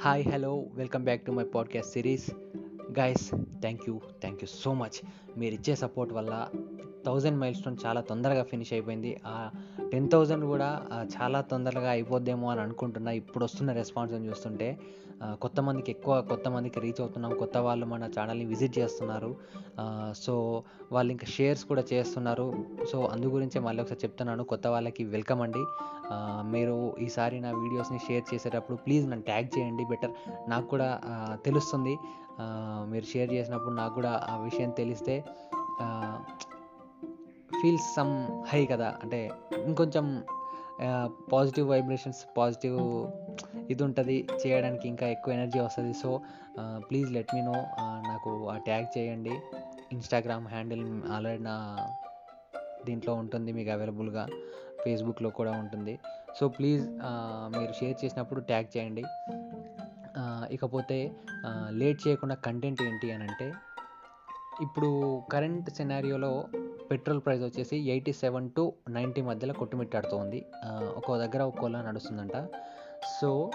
Hi hello welcome back to my podcast series guys thank you thank you so much మీరు ఇచ్చే support వల్ల thousand mile stone చాలా తొందరగా finish అయిపోయింది. ఆ టెన్ థౌజండ్ కూడా చాలా తొందరగా అయిపోద్దేమో అని అనుకుంటున్నా. ఇప్పుడు వస్తున్న రెస్పాన్స్ అని చూస్తుంటే కొత్త మందికి ఎక్కువ కొత్త మందికి రీచ్ అవుతున్నాం. కొత్త వాళ్ళు మన ఛానల్ని విజిట్ చేస్తున్నారు. సో వాళ్ళు ఇంకా షేర్స్ కూడా చేస్తున్నారు. సో అందు గురించి మళ్ళీ ఒకసారి చెప్తున్నాను. కొత్త వాళ్ళకి వెల్కమ్ అండి. మీరు ఈసారి నా వీడియోస్ని షేర్ చేసేటప్పుడు ప్లీజ్ నన్ను ట్యాగ్ చేయండి. బెటర్ నాకు కూడా తెలుస్తుంది. మీరు షేర్ చేసినప్పుడు నాకు కూడా ఆ విషయం తెలిస్తే ఫీల్స్ సమ్ హై కదా. అంటే ఇంకొంచెం పాజిటివ్ వైబ్రేషన్స్ పాజిటివ్ ఇది ఉంటుంది చేయడానికి ఇంకా ఎక్కువ ఎనర్జీ వస్తుంది. So please let me know నాకు ఆ ట్యాగ్ చేయండి. ఇన్స్టాగ్రామ్ హ్యాండిల్ ఆల్రెడీ నా దీంట్లో ఉంటుంది మీకు అవైలబుల్గా ఫేస్బుక్లో కూడా ఉంటుంది. సో ప్లీజ్ మీరు షేర్ చేసినప్పుడు ట్యాగ్ చేయండి. ఇకపోతే లేట్ చేయకుండా కంటెంట్ ఏంటి అని అంటే ఇప్పుడు కరెంట్ సినారియోలో పెట్రోల్ ప్రైస్ వచ్చేసి ఎయిటీ సెవెన్ టు నైంటీ మధ్యలో కొట్టుమిట్టాడుతోంది. ఒక్కో దగ్గర ఒక్కోలా నడుస్తుందంట. సో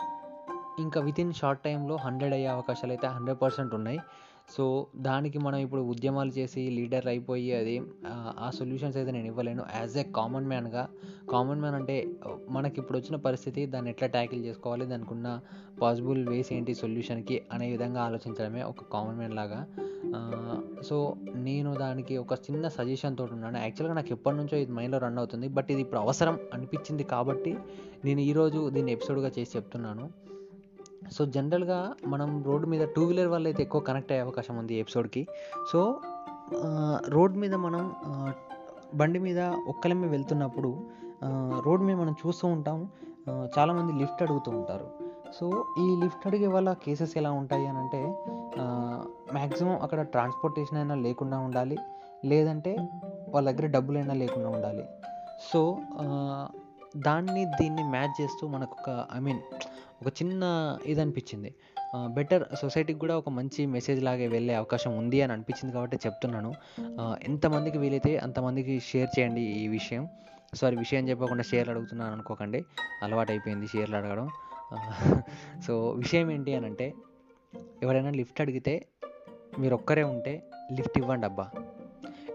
ఇంకా విత్ ఇన్ షార్ట్ టైంలో హండ్రెడ్ అయ్యే అవకాశాలు అయితే హండ్రెడ్ పర్సెంట్ ఉన్నాయి. సో దానికి మనం ఇప్పుడు ఉద్యమాలు చేసి లీడర్ అయిపోయి అది ఆ, సొల్యూషన్స్ అయితే నేను ఇవ్వలేను. యాజ్ ఏ కామన్ మ్యాన్గా కామన్ మ్యాన్ అంటే మనకి ఇప్పుడు వచ్చిన పరిస్థితి దాన్ని ఎట్లా ట్యాకిల్ చేసుకోవాలి దానికి ఉన్న పాసిబుల్ వేస్ ఏంటి సొల్యూషన్కి అనే విధంగా ఆలోచించడమే ఒక కామన్ మ్యాన్ లాగా. సో నేను దానికి ఒక చిన్న సజెషన్ తోటి ఉన్నాను. యాక్చువల్గా నాకు ఎప్పటి నుంచో ఇది మైండ్లో రన్ అవుతుంది బట్ ఇది ఇప్పుడు అవసరం అనిపించింది కాబట్టి నేను ఈరోజు దీన్ని ఎపిసోడ్గా చేసి చెప్తున్నాను. సో జనరల్గా మనం రోడ్డు మీద టూ వీలర్ వల్ల అయితే ఎక్కువ కనెక్ట్ అయ్యే అవకాశం ఉంది ఎపిసోడ్కి. సో రోడ్ మీద మనం బండి మీద ఒక్కలమే వెళ్తున్నప్పుడు రోడ్ మీద మనం చూస్తూ ఉంటాం చాలామంది లిఫ్ట్ అడుగుతూ ఉంటారు. సో ఈ లిఫ్ట్ అడిగే వల్ల కేసెస్ ఎలా ఉంటాయి అని అంటే మ్యాక్సిమం అక్కడ ట్రాన్స్పోర్టేషన్ అయినా లేకుండా ఉండాలి లేదంటే వాళ్ళ దగ్గర డబ్బులైనా లేకుండా ఉండాలి. సో దాన్ని దీన్ని మ్యాచ్ చేస్తూ మనకు ఒక ఐ మీన్ ఒక చిన్న ఇది అనిపించింది బెటర్ సొసైటీకి కూడా ఒక మంచి మెసేజ్ లాగే వెళ్ళే అవకాశం ఉంది అని అనిపించింది కాబట్టి చెప్తున్నాను. ఎంతమందికి వీలైతే అంతమందికి షేర్ చేయండి ఈ విషయం. సారీ విషయం చెప్పకుండా షేర్లు అడుగుతున్నాను అనుకోకండి. అలవాటు అయిపోయింది షేర్లు అడగడం. సో విషయం ఏంటి అని అంటే ఎవరైనా లిఫ్ట్ అడిగితే మీరు ఒక్కరే ఉంటే లిఫ్ట్ ఇవ్వండి అబ్బా.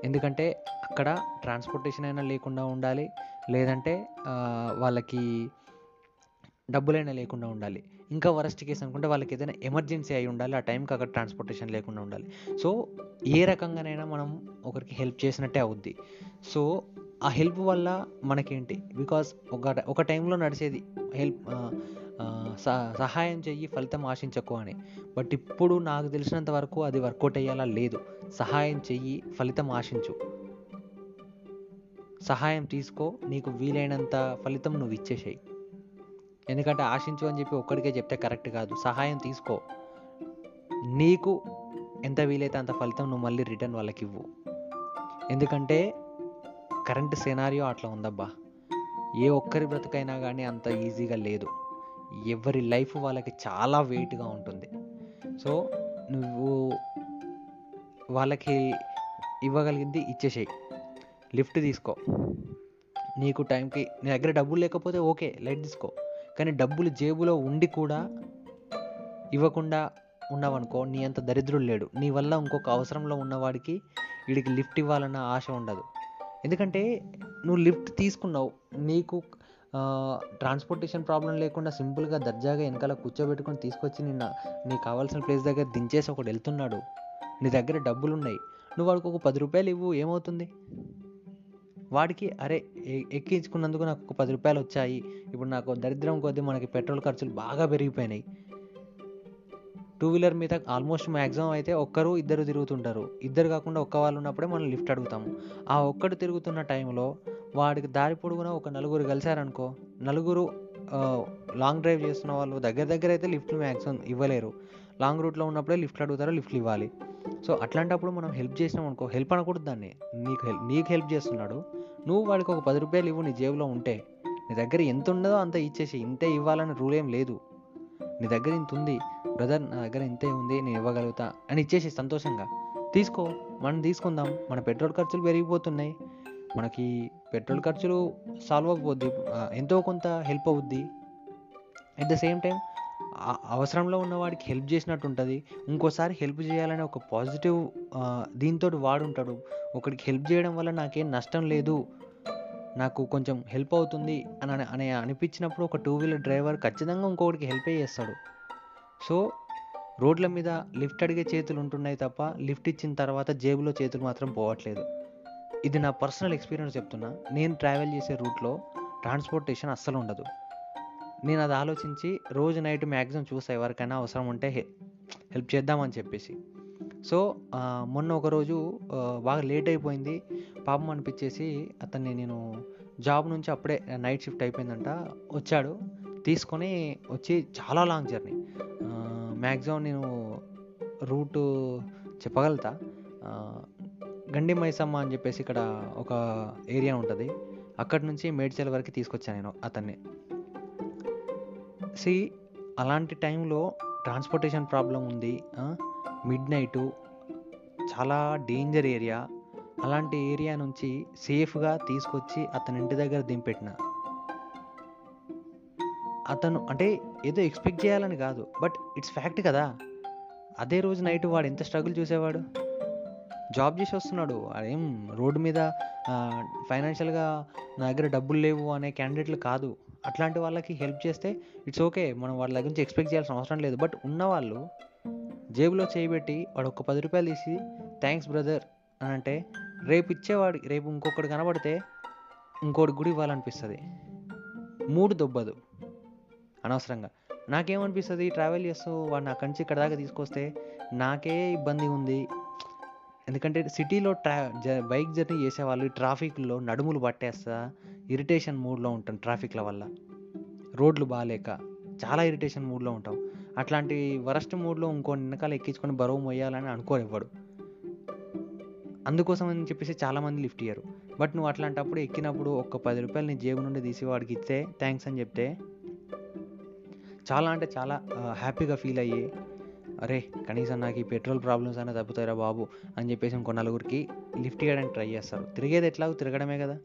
ఎందుకంటే అక్కడ ట్రాన్స్పోర్టేషన్ అయినా లేకుండా ఉండాలి. లేదంటే వాళ్ళకి డబ్బులైనా లేకుండా ఉండాలి. ఇంకా వరస్ట్ కేసు అనుకుంటే వాళ్ళకి ఏదైనా ఎమర్జెన్సీ అయి ఉండాలి ఆ టైంకి అక్కడ ట్రాన్స్పోర్టేషన్ లేకుండా ఉండాలి. సో ఏ రకంగానైనా మనం ఒకరికి హెల్ప్ చేసినట్టే అవుద్ది. సో ఆ హెల్ప్ వల్ల మనకేంటి? బికాస్ ఒక ఒక టైంలో నడిచేది హెల్ప్ సహాయం చెయ్యి ఫలితం ఆశించకు అని. బట్ ఇప్పుడు నాకు తెలిసినంత వరకు అది వర్కౌట్ అయ్యేలా లేదు. సహాయం చెయ్యి ఫలితం ఆశించు. సహాయం తీసుకో నీకు వీలైనంత ఫలితం నువ్వు ఇచ్చేసేయి. ఎందుకంటే ఆశించు అని చెప్పి ఒక్కడికే చెప్తే కరెక్ట్ కాదు. సహాయం తీసుకో. నీకు ఎంత వీలైతే అంత ఫలితం నువ్వు మళ్ళీ రిటర్న్ వాళ్ళకి ఇవ్వు ఎందుకంటే కరెంట్ సినారియో అట్లా ఉందబ్బా. ఏ ఒక్కరి బ్రతుకైనా కానీ అంత ఈజీగా లేదు. ఎవరి లైఫ్ వాళ్ళకి చాలా వెయిట్గా ఉంటుంది. సో నువ్వు వాళ్ళకి ఇవ్వగలిగింది ఇచ్చేసేయి. లిఫ్ట్ తీసుకో. నీకు టైంకి నీ దగ్గర డబ్బులు లేకపోతే ఓకే లైట్ తీసుకో కానీ డబ్బులు జేబులో ఉండి కూడా ఇవ్వకుండా ఉన్నావనుకో నీ అంత దరిద్రుడు లేడు. నీ వల్ల ఇంకొక అవసరంలో ఉన్నవాడికి వీడికి లిఫ్ట్ ఇవ్వాలన్న ఆశ ఉండదు. ఎందుకంటే నువ్వు లిఫ్ట్ తీసుకున్నావు. నీకు ట్రాన్స్పోర్టేషన్ ప్రాబ్లం లేకుండా సింపుల్గా దర్జాగా వెనకాల కూర్చోబెట్టుకొని తీసుకొచ్చి నిన్న నీకు కావాల్సిన ప్లేస్ దగ్గర దించేసి ఒకడు వెళ్తున్నాడు. నీ దగ్గర డబ్బులు ఉన్నాయి నువ్వు వాడికి ఒక పది రూపాయలు ఇవ్వు ఏమవుతుంది? వాడికి అరే ఎక్కించుకున్నందుకు నాకు ఒక పది రూపాయలు వచ్చాయి. ఇప్పుడు నాకు దరిద్రం కొద్దీ మనకి పెట్రోల్ ఖర్చులు బాగా పెరిగిపోయినాయి. టూ వీలర్ మీద ఆల్మోస్ట్ మ్యాక్సిమం అయితే ఒక్కరు ఇద్దరు తిరుగుతుంటారు. ఇద్దరు కాకుండా ఒక్క వాళ్ళు ఉన్నప్పుడే మనం లిఫ్ట్ అడుగుతాము. ఆ ఒక్కడు తిరుగుతున్న టైంలో వాడికి దారి పొడుగున ఒక నలుగురు కలిశారనుకో నలుగురు లాంగ్ డ్రైవ్ చేస్తున్న వాళ్ళు దగ్గర దగ్గర అయితే లిఫ్ట్లు మ్యాక్సిమం ఇవ్వలేరు. లాంగ్ రూట్లో ఉన్నప్పుడే లిఫ్ట్లు అడుగుతారు లిఫ్ట్లు ఇవ్వాలి. సో అట్లాంటప్పుడు మనం హెల్ప్ చేసినాం అనుకో హెల్ప్ అనకూడదు దాన్ని. నీకు హెల్ప్ నీకు హెల్ప్ చేస్తున్నాడు. నువ్వు వాడికి ఒక పది రూపాయలు ఇవ్వు నీ జేబులో ఉంటే. నీ దగ్గర ఎంత ఉండదో అంత ఇచ్చేసి ఇంతే ఇవ్వాలని రూల్ ఏం లేదు. నీ దగ్గర ఇంత ఉంది బ్రదర్ నా దగ్గర ఇంతే ఉంది నేను ఇవ్వగలుగుతా అని ఇచ్చేసి సంతోషంగా. తీసుకో మనం తీసుకుందాం మన పెట్రోల్ ఖర్చులు పెరిగిపోతున్నాయి. మనకి పెట్రోల్ ఖర్చులు సాల్వ్ అవ్వబోద్ది ఎంతో కొంత హెల్ప్ అవుద్ది. అట్ ద సేమ్ టైం అవసరంలో ఉన్నవాడికి హెల్ప్ చేసినట్టు ఉంటుంది ఇంకోసారి హెల్ప్ చేయాలనే ఒక పాజిటివ్ దీంతో వాడుంటాడు. ఒకడికి హెల్ప్ చేయడం వల్ల నాకేం నష్టం లేదు. నాకు కొంచెం హెల్ప్ అవుతుంది అని అని- అని అనిపించినప్పుడు ఒక టూ వీలర్ డ్రైవర్ ఖచ్చితంగా ఇంకొకటికి హెల్ప్ చేస్తాడు. సో రోడ్ల మీద లిఫ్ట్ అడిగే చేతులు ఉంటున్నాయి తప్ప లిఫ్ట్ ఇచ్చిన తర్వాత జేబులో చేతులు మాత్రం పోవట్లేదు. ఇది నా పర్సనల్ ఎక్స్పీరియన్స్ చెప్తున్నా. నేను ట్రావెల్ చేసే రూట్లో ట్రాన్స్పోర్టేషన్ అస్సలు ఉండదు. నేను అది ఆలోచించి రోజు నైట్ మ్యాక్సిమం చూసా ఎవరికైనా అవసరం ఉంటే హెల్ప్ చేద్దామని చెప్పేసి. సో మొన్న ఒకరోజు బాగా లేట్ అయిపోయింది. పాపం అనిపించేసి అతన్ని నేను జాబ్ నుంచి అప్పుడే నైట్ షిఫ్ట్ అయిపోయిందంట. వచ్చాడు. తీసుకొని వచ్చి చాలా లాంగ్ జర్నీ. మ్యాక్సిమం నేను రూట్ చెప్పగలుగుతా. గండి మైసమ్మ అని చెప్పేసి ఇక్కడ ఒక ఏరియా ఉంటుంది. అక్కడి నుంచి మేడ్చల్ వరకు తీసుకొచ్చాను నేను అతన్ని. సి అలాంటి టైంలో ట్రాన్స్పోర్టేషన్ ప్రాబ్లం ఉంది మిడ్ నైటు చాలా డేంజర్ ఏరియా. అలాంటి ఏరియా నుంచి సేఫ్గా తీసుకొచ్చి అతని ఇంటి దగ్గర దింపెట్టిన. అతను అంటే ఏదో ఎక్స్పెక్ట్ చేయాలని కాదు బట్ ఇట్స్ ఫ్యాక్ట్ కదా. అదే రోజు నైట్ వాడు ఎంత స్ట్రగుల్ చూసేవాడు? జాబ్ చేసి వస్తున్నాడు అదేం రోడ్డు మీద ఫైనాన్షియల్గా నా దగ్గర డబ్బులు లేవు అనే క్యాండిడేట్లు కాదు. అట్లాంటి వాళ్ళకి హెల్ప్ చేస్తే ఇట్స్ ఓకే మనం వాళ్ళ దగ్గర నుంచి ఎక్స్పెక్ట్ చేయాల్సిన అవసరం లేదు. బట్ ఉన్నవాళ్ళు జేబులో చేయబెట్టి వాడు ఒక పది రూపాయలు తీసి థ్యాంక్స్ బ్రదర్ అని అంటే రేపు ఇచ్చేవాడు రేపు ఇంకొకటి కనబడితే ఇంకోటి గుడి ఇవ్వాలనిపిస్తుంది. మూడు దొబ్బదు అనవసరంగా. నాకేమనిపిస్తుంది ట్రావెల్ చేస్తూ వాడిని అక్కడి నుంచి ఇక్కడ దాకా తీసుకొస్తే నాకే ఇబ్బంది ఉంది. ఎందుకంటే సిటీలో ట్రా జ బైక్ జర్నీ చేసేవాళ్ళు ఈ ట్రాఫిక్లో నడుములు పట్టేస్తా ఇరిటేషన్ మూడ్లో ఉంటాం ట్రాఫిక్ల వల్ల. రోడ్లు బాగాలేక చాలా ఇరిటేషన్ మూడ్లో ఉంటాం. అట్లాంటి వరస్ట్ మూడ్లో ఇంకో వెనకాల ఎక్కించుకొని బరువు మొయ్యాలని అనుకోనివ్వడు అందుకోసం అని చెప్పేసి చాలామంది లిఫ్ట్ ఇయ్యరు. బట్ నువ్వు అట్లాంటప్పుడు ఎక్కినప్పుడు ఒక పది రూపాయలు నీ జేబు నుండి తీసి వాడికి ఇస్తే థ్యాంక్స్ అని చెప్తే చాలా అంటే చాలా హ్యాపీగా ఫీల్ అయ్యి అరే కనీసం నాకు ఈ పెట్రోల్ ప్రాబ్లమ్స్ అయినా తప్పుతాయిరా బాబు అని చెప్పేసి ఇంకో నలుగురికి లిఫ్ట్ చేయడానికి ట్రై చేస్తారు. తిరిగేది ఎట్లాగో తిరగడమే కదా.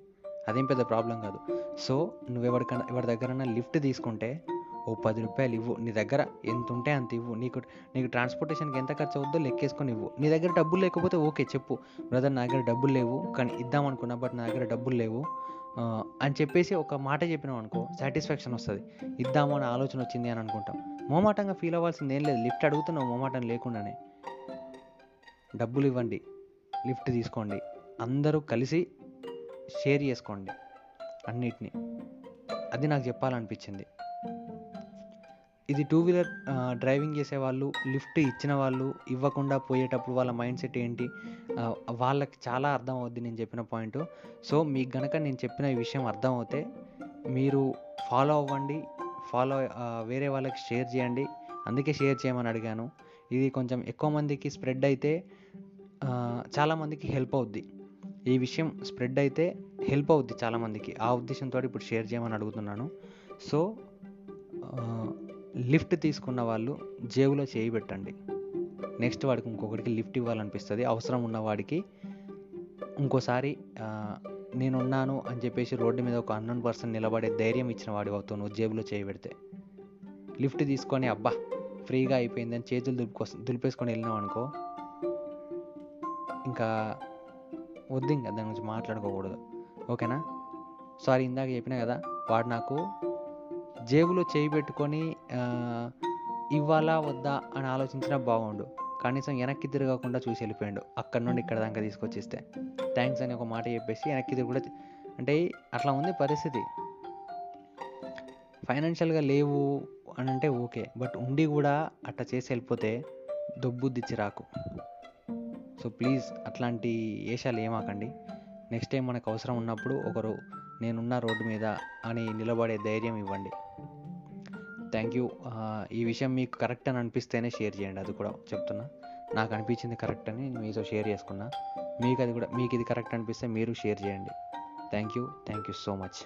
అదేం పెద్ద ప్రాబ్లం కాదు. సో నువ్వు ఎవరికన్నా ఎవరి దగ్గరన్నా లిఫ్ట్ తీసుకుంటే ఓ పది రూపాయలు ఇవ్వు. నీ దగ్గర ఎంత ఉంటే అంత ఇవ్వు. నీకు నీకు ట్రాన్స్పోర్టేషన్కి ఎంత ఖర్చు అవుద్దో లెక్కేసుకొని ఇవ్వు. నీ దగ్గర డబ్బులు లేకపోతే ఓకే చెప్పు. బ్రదర్ నా దగ్గర డబ్బులు లేవు. కానీ ఇద్దాం అనుకున్నా బట్ నా దగ్గర డబ్బులు లేవు. అని చెప్పేసి ఒక మాట చెప్పినాం అనుకో సాటిస్ఫాక్షన్ వస్తుంది. ఇద్దాము అనే ఆలోచన వచ్చింది అని అనుకుంటాం. మోమాటంగా ఫీల్ అవ్వాల్సింది ఏం లేదు. లిఫ్ట్ అడుగుతున్నావు మోమాటం లేకుండానే. డబ్బులు ఇవ్వండి. లిఫ్ట్ తీసుకోండి. అందరూ కలిసి షేర్ చేసుకోండి అన్నిటినీ. అది నాకు చెప్పాలనిపించింది. ఇది టూ వీలర్ డ్రైవింగ్ చేసే వాళ్ళు లిఫ్ట్ ఇచ్చిన వాళ్ళు ఇవ్వకుండా పోయేటప్పుడు వాళ్ళ మైండ్ సెట్ ఏంటి వాళ్ళకి చాలా అర్థం అవుద్ది నేను చెప్పిన పాయింట్. సో మీకు గనక నేను చెప్పిన ఈ విషయం అర్థం అవుతే మీరు ఫాలో అవ్వండి ఫాలో వేరే వాళ్ళకి షేర్ చేయండి. అందుకే షేర్ చేయమని అడిగాను. ఇది కొంచెం ఎక్కువ మందికి స్ప్రెడ్ అయితే చాలామందికి హెల్ప్ అవుద్ది. ఈ విషయం స్ప్రెడ్ అయితే హెల్ప్ అవుద్ది చాలామందికి. ఆ ఉద్దేశంతో ఇప్పుడు షేర్ చేయమని అడుగుతున్నాను. సో లిఫ్ట్ తీసుకున్న వాళ్ళు జేబులో చేయి పెట్టండి. నెక్స్ట్ వాడికి ఇంకొకటికి లిఫ్ట్ ఇవ్వాలనిపిస్తుంది. అవసరం ఉన్నవాడికి ఇంకోసారి నేనున్నాను అని చెప్పేసి రోడ్డు మీద ఒక అన్నోన్ పర్సన్ నిలబడే ధైర్యం ఇచ్చిన వాడి అవుతావు నువ్వు జేబులో చేయి పెడితే. లిఫ్ట్ తీసుకొని అబ్బా ఫ్రీగా అయిపోయిందని చేతులు దులుపుకో దులిపేసుకొని వెళ్ళినావు అనుకో ఇంకా వద్దు ఇంకా దాని గురించి మాట్లాడుకోకూడదు. ఓకేనా? సారీ ఇందాక చెప్పినా కదా వాడు నాకు జేబులో చేయి పెట్టుకొని ఇవ్వాలా వద్దా అని ఆలోచించినా బాగుండు. కనీసం వెనక్కి తిరగకుండా చూసి వెళ్ళిపోయాడు. అక్కడ నుండి ఇక్కడ దాకా తీసుకొచ్చిస్తే. థ్యాంక్స్ అని ఒక మాట చెప్పేసి వెనక్కి తిరిగి కూడా అంటే అట్లా ఉంది పరిస్థితి. ఫైనాన్షియల్గా లేవు అని అంటే ఓకే. బట్ ఉండి కూడా అట్లా చేసి వెళ్ళిపోతే దొబ్బుద్ది చిరాకు. సో ప్లీజ్ అట్లాంటి ఏషాలు ఏమాకండి. నెక్స్ట్ టైం మనకు అవసరం ఉన్నప్పుడు ఒకరు నేనున్న రోడ్డు మీద అని నిలబడే ధైర్యం ఇవ్వండి. థ్యాంక్ యూ ఈ విషయం మీకు కరెక్ట్ అని అనిపిస్తేనే షేర్ చేయండి అది కూడా చెప్తున్నా. నాకు అనిపించింది కరెక్ట్ అని మీతో షేర్ చేసుకున్నా. మీకు అది కూడా మీకు ఇది కరెక్ట్ అనిపిస్తే మీరు షేర్ చేయండి. Thank you thank you so much